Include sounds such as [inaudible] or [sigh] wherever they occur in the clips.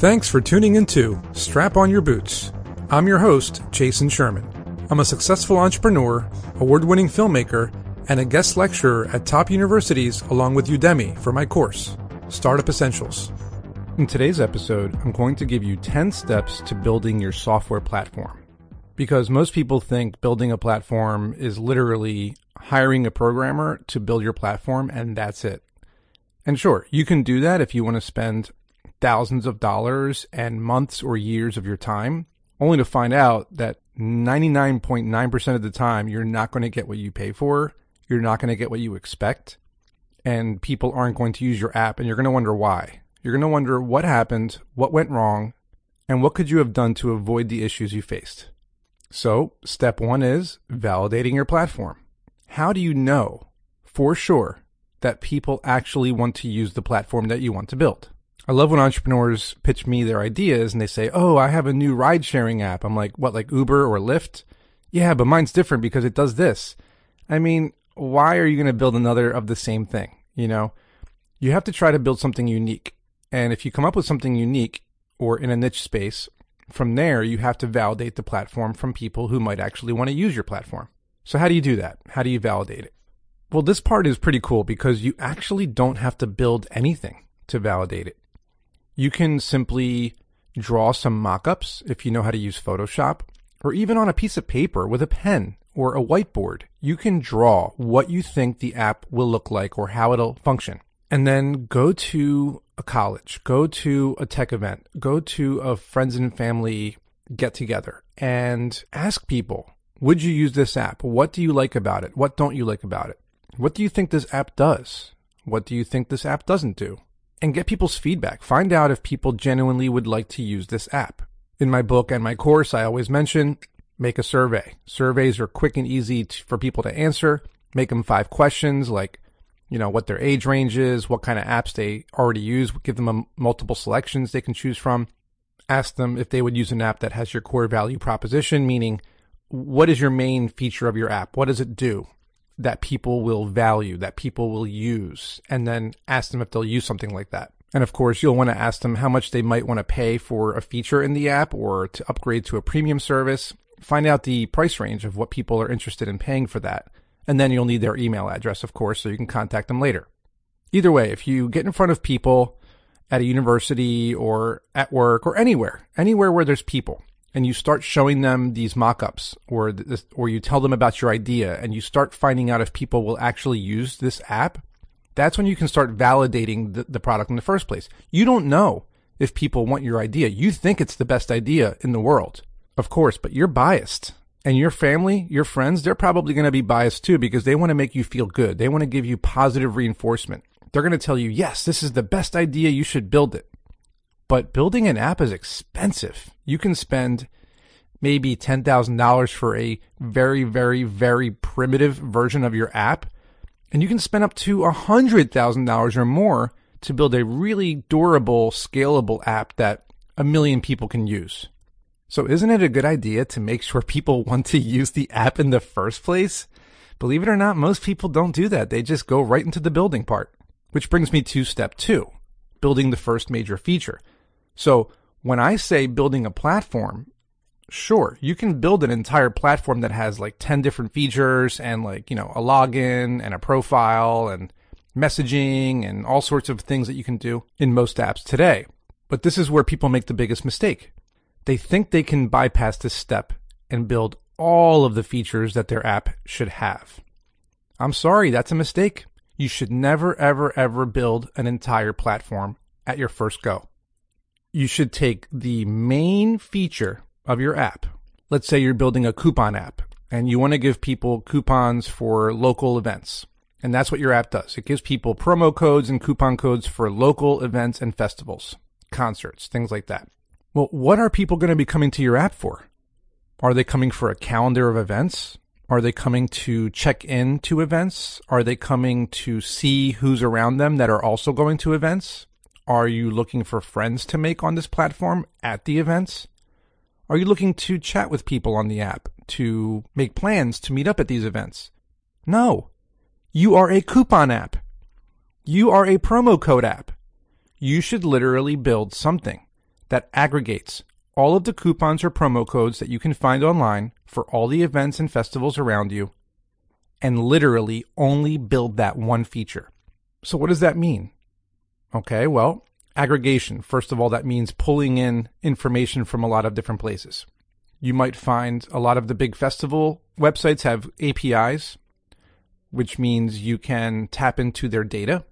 Thanks for tuning in to Strap On Your Boots. I'm your host, Jason Sherman. I'm a successful entrepreneur, award winning filmmaker, and a guest lecturer at top universities along with Udemy for my course, Startup Essentials. In today's episode, I'm going to give you 10 steps to building your software platform. Because most people think building a platform is literally hiring a programmer to build your platform and that's it. And sure, you can do that if you want to spend thousands of dollars and months or years of your time, only to find out that 99.9% of the time you're not going to get what you pay for. You're not going to get what you expect. And people aren't going to use your app, and you're going to wonder why. You're going to wonder what happened, what went wrong, and what could you have done to avoid the issues you faced. So, step one is validating your platform. How do you know for sure that people actually want to use the platform that you want to build? I love when entrepreneurs pitch me their ideas and they say, Oh, I have a new ride sharing app. I'm like, What, like Uber or Lyft? Yeah, but mine's different because it does this. I mean, why are you going to build another of the same thing? You know, you have to try to build something unique. And if you come up with something unique or in a niche space, from there, you have to validate the platform from people who might actually want to use your platform. So how do you do that? How do you validate it? Well, this part is pretty cool because you actually don't have to build anything to validate it. You can simply draw some mockups if you know how to use Photoshop, or even on a piece of paper with a pen or a whiteboard. You can draw what you think the app will look like or how it'll function. And then go to a college, go to a tech event, go to a friends and family get together and ask people, would you use this app? What do you like about it? What don't you like about it? What do you think this app does? What do you think this app doesn't do? And get people's feedback. Find out if people genuinely would like to use this app. In my book and my course, I always mention make a survey. Surveys are quick and easy to, for people to answer. Make them five questions like, you know, what their age range is, what kind of apps they already use, give them a, multiple selections they can choose from. Ask them if they would use an app that has your core value proposition, meaning what is your main feature of your app? What does it do? That people will value, that people will use, and then ask them if they'll use something like that. And of course, you'll want to ask them how much they might want to pay for a feature in the app or to upgrade to a premium service. Find out the price range of what people are interested in paying for that. And then you'll need their email address, of course, so you can contact them later. Either way, if you get in front of people at a university or at work or anywhere, anywhere where there's people, and you start showing them these mock-ups or this, or you tell them about your idea and you start finding out if people will actually use this app, that's when you can start validating the, the product in the first place. You don't know if people want your idea. You think it's the best idea in the world, of course, but you're biased. And your family, your friends, they're probably going to be biased too because they want to make you feel good. They want to give you positive reinforcement. They're going to tell you, yes, this is the best idea. You should build it. But building an app is expensive. You can spend maybe $10,000 for a very, very, very primitive version of your app. And you can spend up to $100,000 or more to build a really durable, scalable app that a million people can use. So isn't it a good idea to make sure people [laughs] want to use the app in the first place? Believe it or not, most people don't do that. They just go right into the building part. Which brings me to step two, building the first major feature. So when I say building a platform, sure, you can build an entire platform that has like 10 different features and like, you know, a login and a profile and messaging and all sorts of things that you can do in most apps today. But this is where people make the biggest mistake. They think they can bypass this step and build all of the features that their app should have. I'm sorry, that's a mistake. You should never, ever, ever build an entire platform at your first go you should take the main feature of your app. Let's say you're building a coupon app and you want to give people coupons for local events. And that's what your app does. It gives people promo codes and coupon codes for local events and festivals, concerts, things like that. Well, what are people going to be coming to your app for? Are they coming for a calendar of events? Are they coming to check in to events? Are they coming to see who's around them that are also going to events? Are you looking for friends to make on this platform at the events? Are you looking to chat with people on the app to make plans to meet up at these events? No. You are a coupon app. You are a promo code app. You should literally build something that aggregates all of the coupons or promo codes that you can find online for all the events and festivals around you and literally only build that one feature. So what does that mean? Okay, well, aggregation. First of all, that means pulling in information from a lot of different places. You might find a lot of the big festival websites have APIs, which means you can tap into their data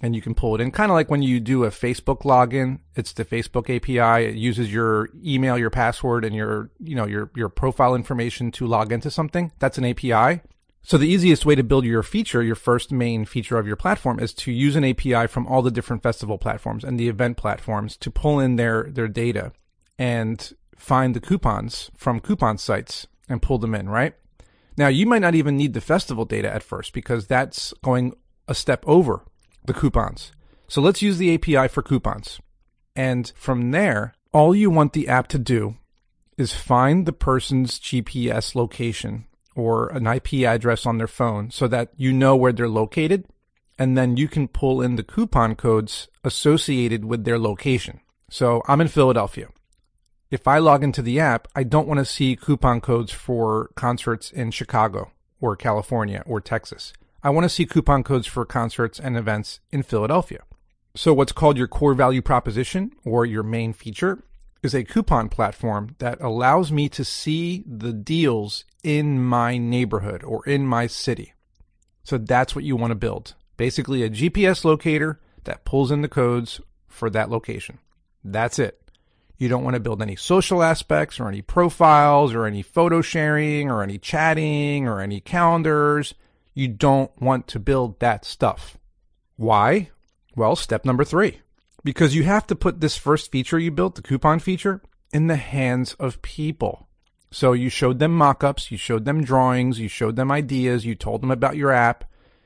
and you can pull it in. Kind of like when you do a Facebook login, it's the Facebook API. It uses your email, your password, and your, you know, your, your profile information to log into something. That's an API. So the easiest way to build your feature, your first main feature of your platform is to use an API from all the different festival platforms and the event platforms to pull in their, their data and find the coupons from coupon sites and pull them in, right? Now you might not even need the festival data at first because that's going a step over the coupons. So let's use the API for coupons. And from there, all you want the app to do is find the person's GPS location or an IP address on their phone so that you know where they're located. And then you can pull in the coupon codes associated with their location. So I'm in Philadelphia. If I log into the app, I don't want to see coupon codes for concerts in Chicago or California or Texas. I want to see coupon codes for concerts and events in Philadelphia. So, what's called your core value proposition or your main feature is a coupon platform that allows me to see the deals in my neighborhood or in my city. So, that's what you want to build. Basically, a GPS locator that pulls in the codes for that location. That's it. You don't want to build any social aspects or any profiles or any photo sharing or any chatting or any calendars you don't want to build that stuff. Why? Well, step number three. Because you have to put this first feature you built, the coupon feature, in the hands of people. So you showed them mock-ups, you showed them drawings, you showed them ideas, you told them about your app,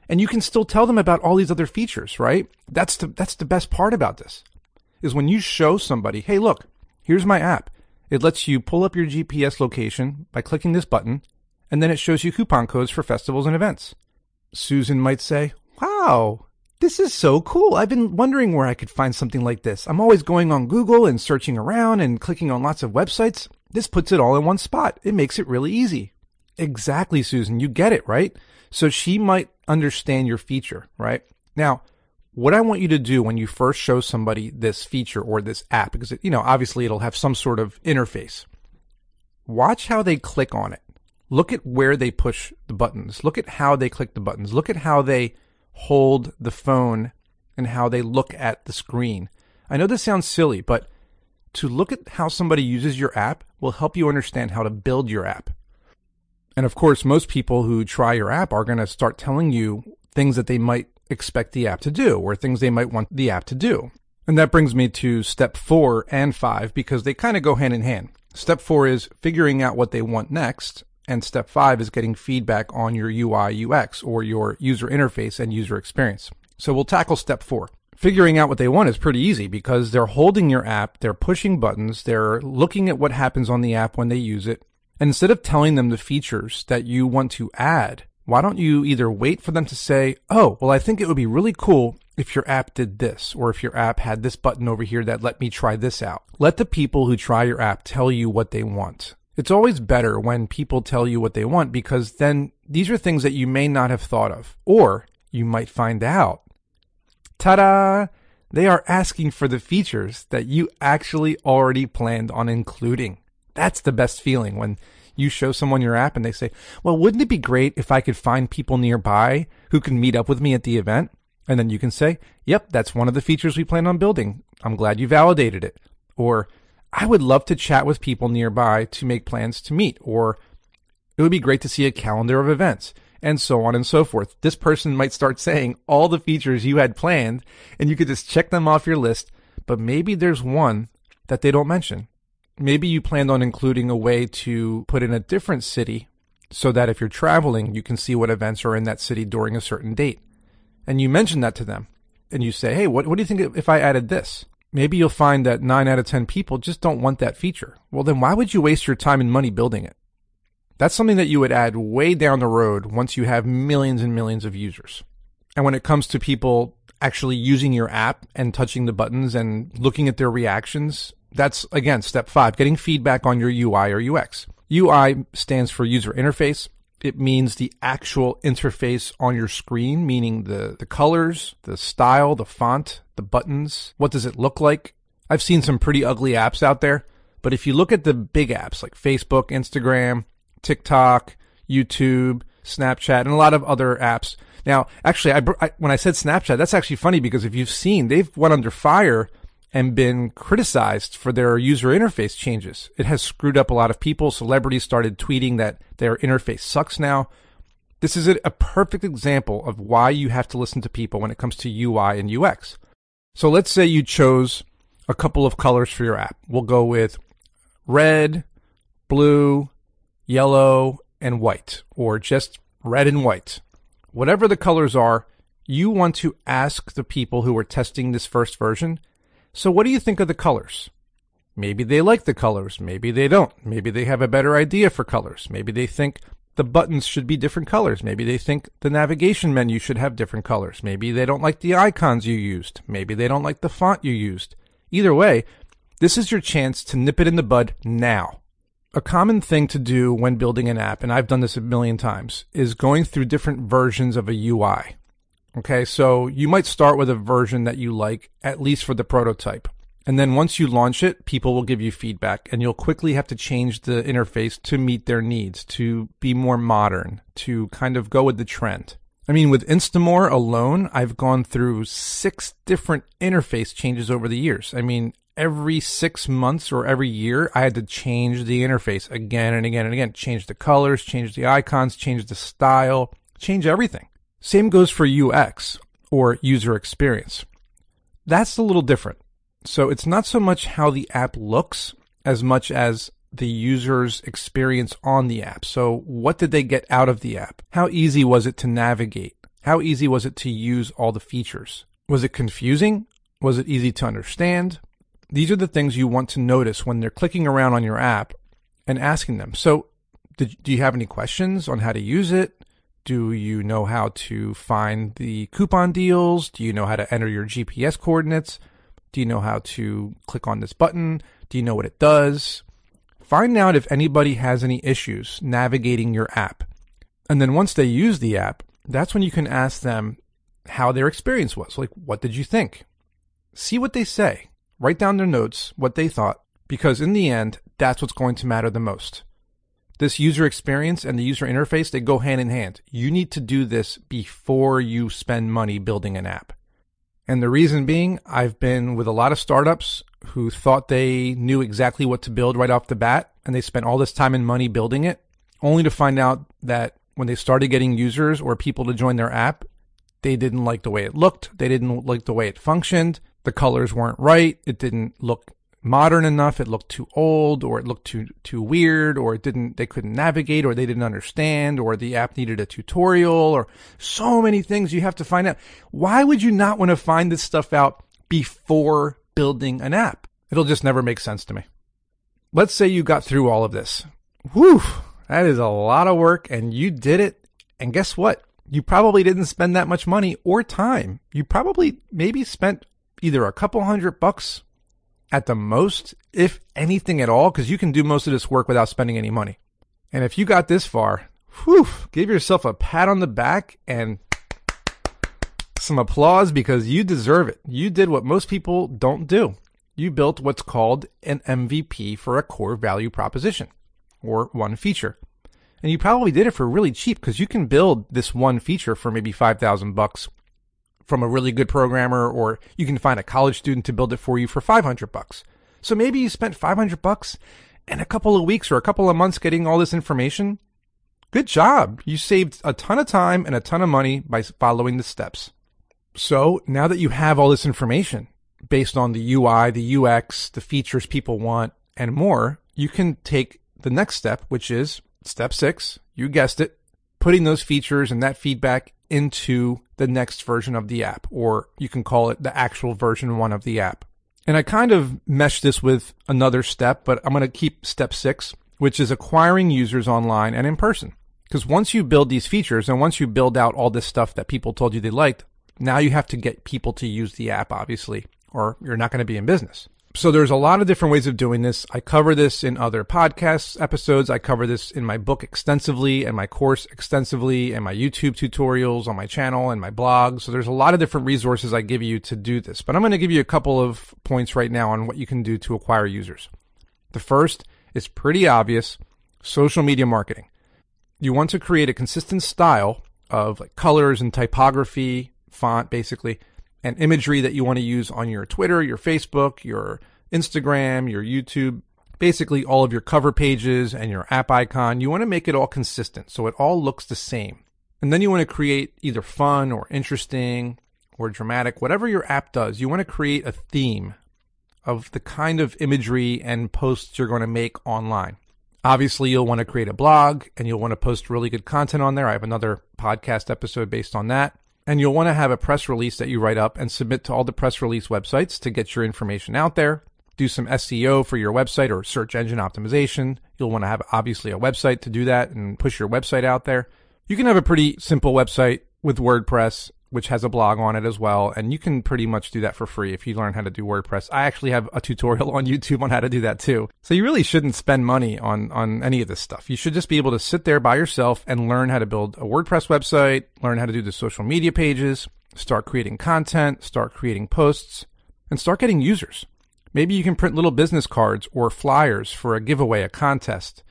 and you can still tell them about all these other features, right? That's the, that's the best part about this. Is when you show somebody, hey, look, here's my app. It lets you pull up your GPS location by clicking this button, and then it shows you coupon codes for festivals and events. Susan might say, Wow, this is so cool. I've been wondering where I could find something like this. I'm always going on Google and searching around and clicking on lots of websites. This puts it all in one spot. It makes it really easy. Exactly, Susan. You get it, right? So she might understand your feature, right? Now, what I want you to do when you first show somebody this feature or this app, because, it, you know, obviously it'll have some sort of interface. Watch how they click on it. Look at where they push the buttons. Look at how they click the buttons. Look at how they hold the phone and how they look at the screen. I know this sounds silly, but to look at how somebody uses your app will help you understand how to build your app. And of course, most people who try your app are going to start telling you things that they might expect the app to do or things they might want the app to do. And that brings me to step four and five because they kind of go hand in hand. Step four is figuring out what they want next. And step five is getting feedback on your UI UX or your user interface and user experience. So we'll tackle step four. Figuring out what they want is pretty easy because they're holding your app, they're pushing buttons, they're looking at what happens on the app when they use it. And instead of telling them the features that you want to add, why don't you either wait for them to say, Oh, well, I think it would be really cool if your app did this, or if your app had this button over here that let me try this out. Let the people who try your app tell you what they want. It's always better when people tell you what they want because then these are things that you may not have thought of, or you might find out. Ta da! They are asking for the features that you actually already planned on including. That's the best feeling when you show someone your app and they say, well, wouldn't it be great if I could find people nearby who can meet up with me at the event? And then you can say, yep, that's one of the features we plan on building. I'm glad you validated it. Or, I would love to chat with people nearby to make plans to meet, or it would be great to see a calendar of events, and so on and so forth. This person might start [laughs] saying all the features you had planned, and you could just check them off your list, but maybe there's one that they don't mention. Maybe you planned on including a way to put in a different city so that if you're traveling, you can see what events are in that city during a certain date. And you mention that to them, and you say, hey, what, what do you think if I added this? Maybe you'll find that 9 out of 10 people just don't want that feature. Well, then why would you waste your time and money building it? That's something that you would add way down the road once you have millions and millions of users. And when it comes to people actually using your app and touching the buttons and looking at their reactions, That's again step five, getting feedback on your UI or UX. UI stands for user interface. It means the actual interface on your screen, meaning the, the colors, the style, the font, the buttons. What does it look like? I've seen some pretty ugly apps out there, but if you look at the big apps like Facebook, Instagram, TikTok, YouTube, Snapchat, and a lot of other apps. Now, actually, I, I, when I said Snapchat, that's actually funny because if you've seen, they've went under fire and been criticized for their user interface changes. It has screwed up a lot of people. Celebrities started tweeting that their interface sucks now. This is a, a perfect example of why you have to listen to people when it comes to UI and UX. So let's say you chose a couple of colors for your app. We'll go with red, blue, yellow, and white, or just red and white. Whatever the colors are, you want to ask the people who are testing this first version so what do you think of the colors? Maybe they like the colors. Maybe they don't. Maybe they have a better idea for colors. Maybe they think the buttons should be different colors. Maybe they think the navigation menu should have different colors. Maybe they don't like the icons you used. Maybe they don't like the font you used. Either way, this is your chance to nip it in the bud now. A common thing to do when building an app, and I've done this a million times, is going through different versions of a UI. Okay, so you might start with a version that you like, at least for the prototype. And then once you launch it, people will give you feedback and you'll quickly have to change the interface to meet their needs, to be more modern, to kind of go with the trend. I mean, with Instamour alone, I've gone through six different interface changes over the years. I mean, every six months or every year, I had to change the interface again and again and again, change the colors, change the icons, change the style, change everything. Same goes for UX or user experience. That's a little different. So it's not so much how the app looks as much as the user's experience on the app. So what did they get out of the app? How easy was it to navigate? How easy was it to use all the features? Was it confusing? Was it easy to understand? These are the things you want to notice when they're clicking around on your app and asking them. So did, do you have any questions on how to use it? Do you know how to find the coupon deals? Do you know how to enter your GPS coordinates? Do you know how to click on this button? Do you know what it does? Find out if anybody has any issues navigating your app. And then once they use the app, that's when you can ask them how their experience was. Like, what did you think? See what they say. Write down their notes, what they thought, because in the end, that's what's going to matter the most this user experience and the user interface, they go hand in hand. You need to do this before you spend money building an app. And the reason being, I've been with a lot of startups who thought they knew exactly what to build right off the bat, and they spent all this time and money building it, only to find out that when they started getting users or people to join their app, they didn't like the way it looked, they didn't like the way it functioned, the colors weren't right, it didn't look modern enough, it looked too old, or it looked too too weird, or it didn't they couldn't navigate, or they didn't understand, or the app needed a tutorial, or so many things you have to find out. Why would you not want to find this stuff out before building an app? It'll just never make sense to me. Let's say you got through all of this. Whew, that is a lot of work, and you did it. And guess what? You probably didn't spend that much money or time. You probably maybe spent either a couple hundred bucks at the most, if anything at all, because you can do most of this work without spending any money. And if you got this far, whew, give yourself a pat on the back and some applause because you deserve it. You did what most people don't do. You built what's called an MVP for a core value proposition or one feature. And you probably did it for really cheap because you can build this one feature for maybe 5,000 bucks from a really good programmer or you can find a college student to build it for you for 500 bucks. So maybe you spent 500 bucks and a couple of weeks or a couple of months getting all this information. Good job. You saved a ton of time and a ton of money by following the steps. So now that you have all this information based on the UI, the UX, the features people want and more, you can take the next step, which is step six. You guessed it, putting those features and that feedback into the next version of the app, or you can call it the actual version one of the app. And I kind of mesh this with another step, but I'm going to keep step six, which is acquiring users online and in person. Because once you build these features and once you build out all this stuff that people told you they liked, now you have to get people to use the app, obviously, or you're not going to be in business. So there's a lot of different ways of doing this. I cover this in other podcast episodes. I cover this in my book extensively and my course extensively and my YouTube tutorials on my channel and my blog. So there's a lot of different resources I give you to do this, but I'm going to give you a couple of points right now on what you can do to acquire users. The first is pretty obvious social media marketing. You want to create a consistent style of like colors and typography, font basically, and imagery that you want to use on your Twitter, your Facebook, your Instagram, your YouTube, basically all of your cover pages and your app icon. You want to make it all consistent so it all looks the same. And then you want to create either fun or interesting or dramatic, whatever your app does. You want to create a theme of the kind of imagery and posts you're going to make online. Obviously, you'll want to create a blog and you'll want to post really good content on there. I have another podcast episode based on that. And you'll want to have a press release that you write up and submit to all the press release websites to get your information out there. Do some SEO for your website or search engine optimization. You'll want to have obviously a website to do that and push your website out there. You can have a pretty simple website with WordPress which has a blog on it as well. And you can pretty much do that for free if you learn how to do WordPress. I actually have a tutorial [laughs] on YouTube on how to do that too. So you really shouldn't spend money on, on any of this stuff. You should just be able to sit there by yourself and learn how to build a WordPress website, learn how to do the social media pages, start creating content, start creating posts, and start getting users. Maybe you can print little business cards or flyers for a giveaway, a contest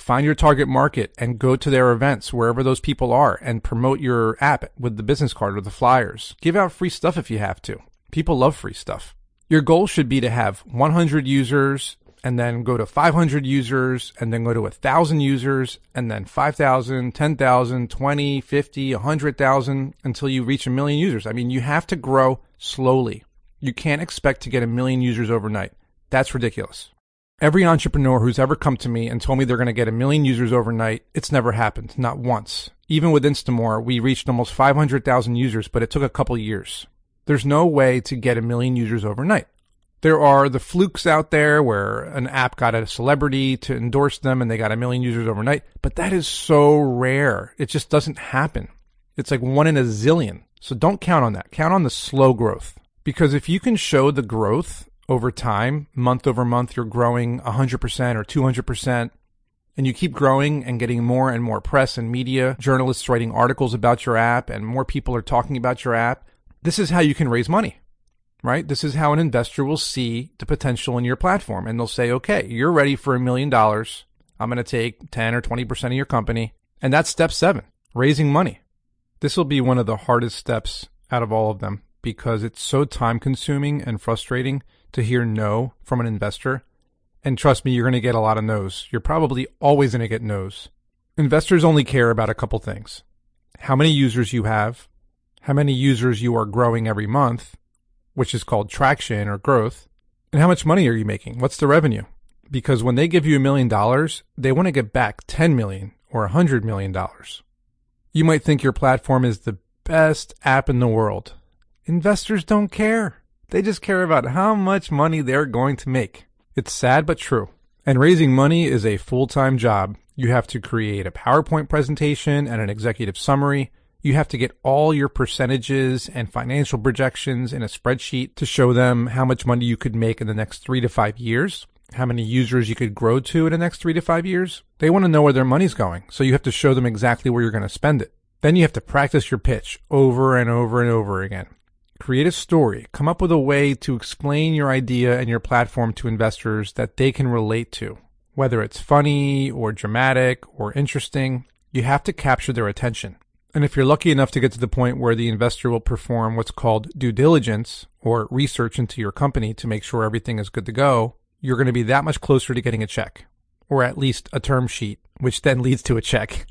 find your target market and go to their events wherever those people are and promote your app with the business card or the flyers. Give out free stuff if you have to. People love free stuff. Your goal should be to have 100 users and then go to 500 users and then go to 1,000 users and then 5,000, 10,000, 20, 50, 100,000 until you reach a million users. I mean, you have to grow slowly. You can't expect to get a million users overnight. That's ridiculous. Every entrepreneur who's ever come to me and told me they're going to get a million users overnight, it's never happened, not once. Even with Instamour, we reached almost 500,000 users, but it took a couple years. There's no way to get a million users overnight. There are the flukes out there where an app got a celebrity to endorse them and they got a million users overnight, but that is so rare. It just doesn't happen. It's like one in a zillion. So don't count on that. Count on the slow growth. Because if you can show the growth over time, month over month, you're growing 100% or 200%, and you keep growing and getting more and more press and media, journalists writing articles about your app, and more people are talking about your app, this is how you can raise money, right? This is how an investor will see the potential in your platform, and they'll say, okay, you're ready for a million dollars. I'm going to take 10 or 20% of your company. And that's step seven, raising money. This will be one of the hardest steps out of all of them because it's so time consuming and frustrating to hear no from an investor. And trust me, you're going to get a lot of no's. You're probably always going to get no's. Investors only care about a couple things. How many users you have, how many users you are growing every month, which is called traction or growth, and how much money are you making? What's the revenue? Because when they give you a million dollars, they want to get back 10 million or a hundred million dollars. You might think your platform is the best app in the world. Investors don't care. They just care about how much money they're going to make. It's sad but true. And raising money is a full-time job. You have to create a PowerPoint presentation and an executive summary. You have to get all your percentages and financial projections in a spreadsheet to show them how much money you could make in the next three to five years, how many users you could grow to in the next three to five years. They want to know where their money's going, so you have to show them exactly where you're going to spend it. Then you have to practice your pitch over and over and over again. Create a story. Come up with a way to explain your idea and your platform to investors that they can relate to. Whether it's funny or dramatic or interesting, you have to capture their attention. And if you're lucky enough to get to the point where the investor will perform what's called due diligence or research into your company to make sure everything is good to go, you're going to be that much closer to getting a check or at least a term sheet, which then [laughs] leads to a check.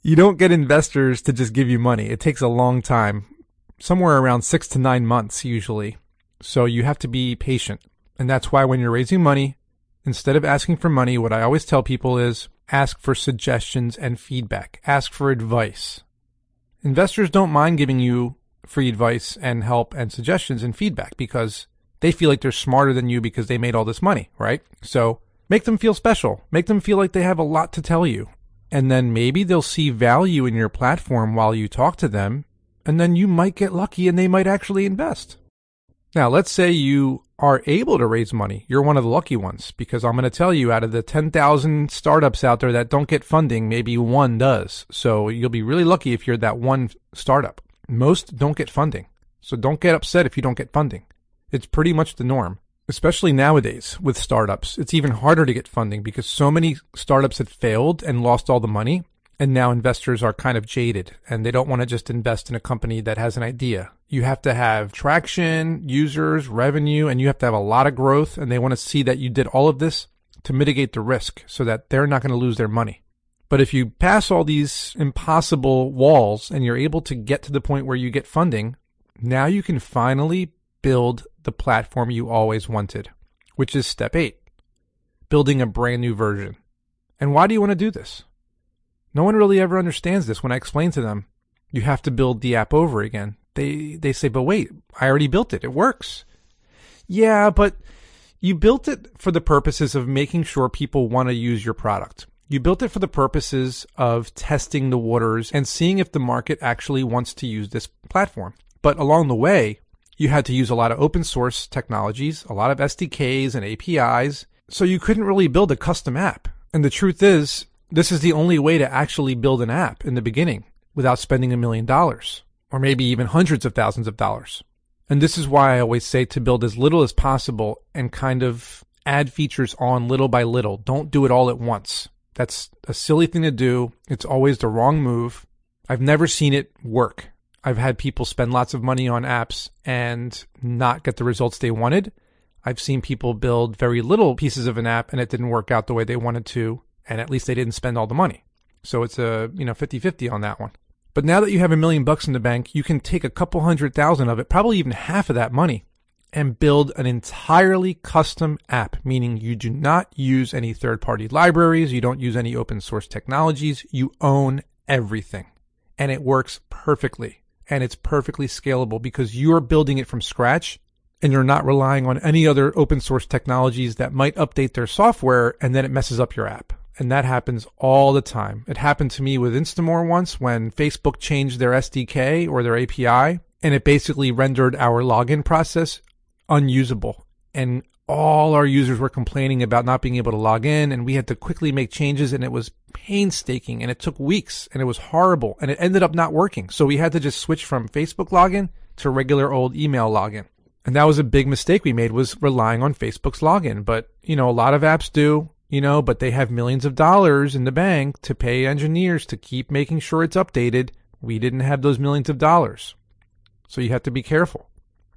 you don't get investors to just give you money. It takes a long time somewhere around six to nine months usually. So you have to be patient. And that's why when you're raising money, instead of asking for money, what I always tell people is ask for suggestions and feedback. Ask for advice. Investors don't mind giving you free advice and help and suggestions and feedback because they feel like they're smarter than you because they made all this money, right? So make them feel special. Make them feel like they have a lot to tell you. And then maybe they'll see value in your platform while you talk to them and then you might get lucky and they might actually invest. Now, let's say you are able to raise money. You're one of the lucky ones because I'm going to tell you out of the 10,000 startups out there that don't get funding, maybe one does. So you'll be really lucky if you're that one startup. Most don't get funding. So don't get upset if you don't get funding. It's pretty much the norm, especially nowadays with startups. It's even harder to get funding because so many startups had failed and lost all the money. And now investors are kind of jaded and they don't want to just invest in a company that has an idea you have to have traction, users, revenue, and you have to have a lot of growth. And they want to see that you did all of this to mitigate the risk so that they're not going to lose their money. But if you pass all these impossible walls and you're able to get to the point where you get funding, now you can finally build the platform you always wanted, which is step eight, building a brand new version. And why do you want to do this? No one really ever understands this when I explain to them you have to build the app over again they they say, but wait, I already built it. It works. Yeah, but you built it for the purposes of making sure people want to use your product. You built it for the purposes of testing the waters and seeing if the market actually wants to use this platform. But along the way, you had to use a lot of open source technologies, a lot of SDKs and APIs, so you couldn't really build a custom app. And the truth is, this is the only way to actually build an app in the beginning without spending a million dollars or maybe even hundreds of thousands of dollars. And this is why I always say to build as little as possible and kind of add features on little by little. Don't do it all at once. That's a silly thing to do. It's always the wrong move. I've never seen it work. I've had people spend lots of money on apps and not get the results they wanted. I've seen people build very little pieces of an app and it didn't work out the way they wanted to, and at least they didn't spend all the money. So it's a, you know, 50-50 on that one. But now that you have a million bucks in the bank, you can take a couple hundred thousand of it, probably even half of that money, and build an entirely custom app, meaning you do not use any third party libraries, you don't use any open source technologies, you own everything. And it works perfectly. And it's perfectly scalable because you're building it from scratch and you're not relying on any other open source technologies that might update their software and then it messes up your app and that happens all the time. It happened to me with Instamour once when Facebook changed their SDK or their API, and it basically rendered our login process unusable. And all our users were complaining about not being able to log in, and we had to quickly make changes, and it was painstaking, and it took weeks, and it was horrible, and it ended up not working. So we had to just switch from Facebook login to regular old email login. And that was a big mistake we made was relying on Facebook's login. But, you know, a lot of apps do you know, but they have millions of dollars in the bank to pay engineers to keep making sure it's updated. We didn't have those millions of dollars. So you have to be careful.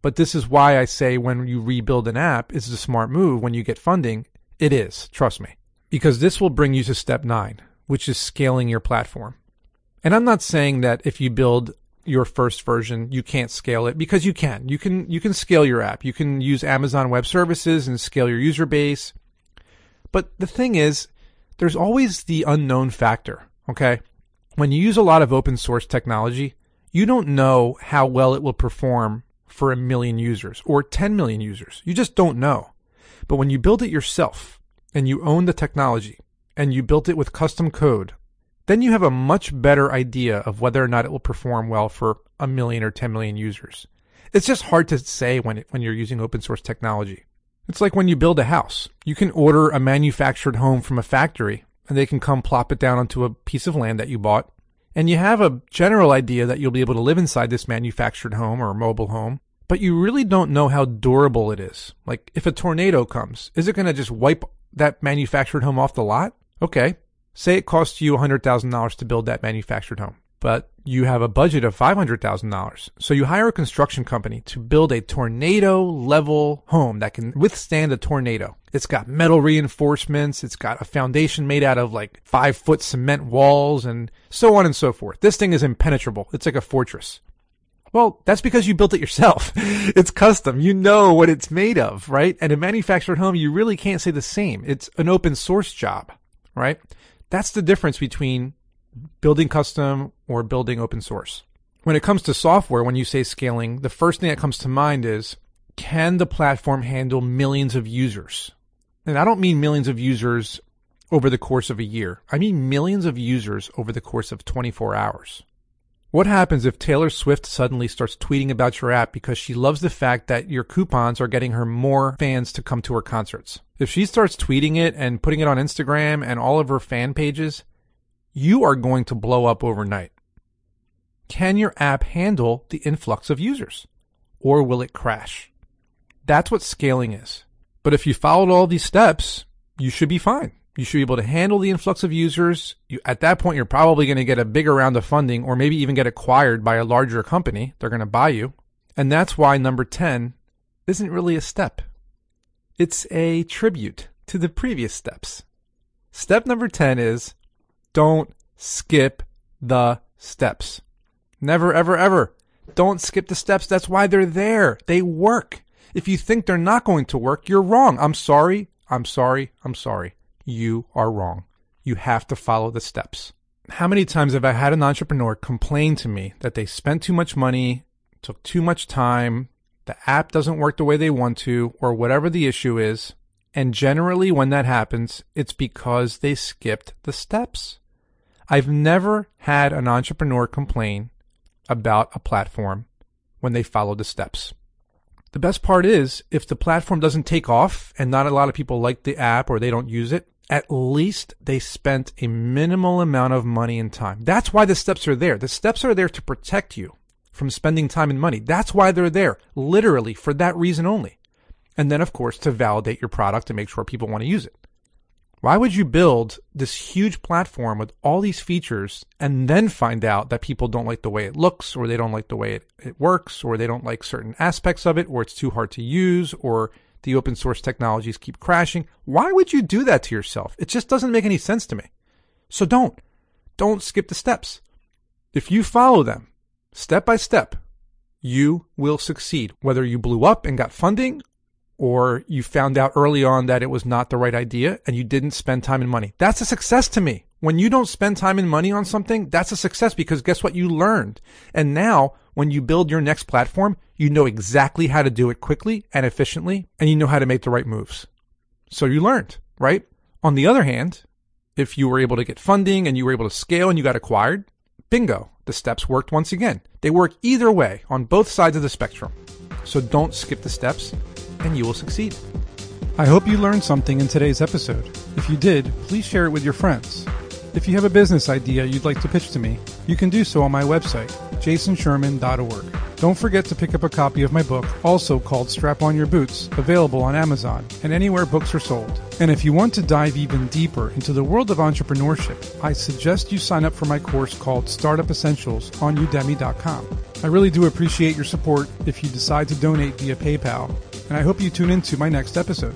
But this is why I say when you rebuild an app, it's a smart move when you get funding. It is, trust me. Because this will bring you to step nine, which is scaling your platform. And I'm not saying that if you build your first version, you can't scale it because you can. You can you can scale your app. You can use Amazon Web Services and scale your user base. But the thing is, there's always the unknown factor, okay? When you use a lot of open source technology, you don't know how well it will perform for a million users or 10 million users. You just don't know. But when you build it yourself and you own the technology and you built it with custom code, then you have a much better idea of whether or not it will perform well for a million or 10 million users. It's just hard to say when, it, when you're using open source technology. It's like when you build a house. You can order a manufactured home from a factory and they can come plop it down onto a piece of land that you bought. And you have a general idea that you'll be able to live inside this manufactured home or mobile home, but you really don't know how durable it is. Like if a tornado comes, is it going to just wipe that manufactured home off the lot? Okay. Say it costs you $100,000 to build that manufactured home but you have a budget of $500,000. So you hire a construction company to build a tornado level home that can withstand a tornado. It's got metal reinforcements. It's got a foundation made out of like five foot cement walls and so on and so forth. This thing is impenetrable. It's like a fortress. Well, that's because you built it yourself. [laughs] it's custom. You know what it's made of, right? And a manufactured home, you really can't say the same. It's an open source job, right? That's the difference between building custom or building open source. When it comes to software, when you say scaling, the first thing that comes to mind is can the platform handle millions of users? And I don't mean millions of users over the course of a year. I mean millions of users over the course of 24 hours. What happens if Taylor Swift suddenly starts tweeting about your app because she loves the fact that your coupons are getting her more fans to come to her concerts? If she starts tweeting it and putting it on Instagram and all of her fan pages, you are going to blow up overnight. Can your app handle the influx of users? Or will it crash? That's what scaling is. But if you followed all these steps, you should be fine. You should be able to handle the influx of users. You, at that point, you're probably going to get a bigger round of funding or maybe even get acquired by a larger company. They're going to buy you. And that's why number 10 isn't really a step. It's a tribute to the previous steps. Step number 10 is don't skip the steps. Never, ever, ever. Don't skip the steps. That's why they're there. They work. If you think they're not going to work, you're wrong. I'm sorry. I'm sorry. I'm sorry you are wrong. You have to follow the steps. How many times have I had an entrepreneur complain to me that they spent too much money, took too much time, the app doesn't work the way they want to, or whatever the issue is? And generally, when that happens, it's because they skipped the steps. I've never had an entrepreneur complain about a platform when they followed the steps. The best part is if the platform doesn't take off and not a lot of people like the app or they don't use it, at least they spent a minimal amount of money and time. That's why the steps are there. The steps are there to protect you from spending time and money. That's why they're there, literally for that reason only. And then, of course, to validate your product and make sure people want to use it. Why would you build this huge platform with all these features and then find out that people don't like the way it looks or they don't like the way it, it works or they don't like certain aspects of it or it's too hard to use or the open source technologies keep crashing. Why would you do that to yourself? It just doesn't make any sense to me. So don't. Don't skip the steps. If you follow them step by step, you will succeed. Whether you blew up and got funding or you found out early on that it was not the right idea and you didn't spend time and money. That's a success to me. When you don't spend time and money on something, that's a success because guess what? You learned. And now when you build your next platform, you know exactly how to do it quickly and efficiently, and you know how to make the right moves. So you learned, right? On the other hand, if you were able to get funding and you were able to scale and you got acquired, bingo, the steps worked once again. They work either way on both sides of the spectrum. So don't skip the steps and you will succeed. I hope you learned something in today's episode. If you did, please share it with your friends. If you have a business idea you'd like to pitch to me, you can do so on my website, jasonsherman.org. Don't forget to pick up a copy of my book, also called Strap On Your Boots, available on Amazon and anywhere books are sold. And if you want to dive even deeper into the world of entrepreneurship, I suggest you sign up for my course called Startup Essentials on udemy.com. I really do appreciate your support if you decide to donate via PayPal, and I hope you tune into my next episode.